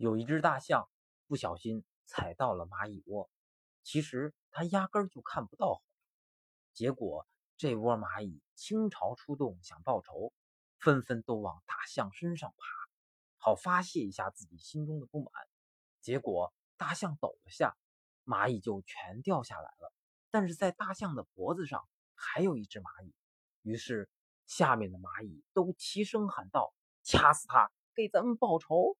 有一只大象不小心踩到了蚂蚁窝其实它压根儿就看不到结果这窝蚂蚁倾巢出动想报仇纷纷都往大象身上爬好发泄一下自己心中的不满。结果大象抖了下蚂蚁就全掉下来了但是在大象的脖子上还有一只蚂蚁。于是下面的蚂蚁都齐声喊道掐死它给咱们报仇！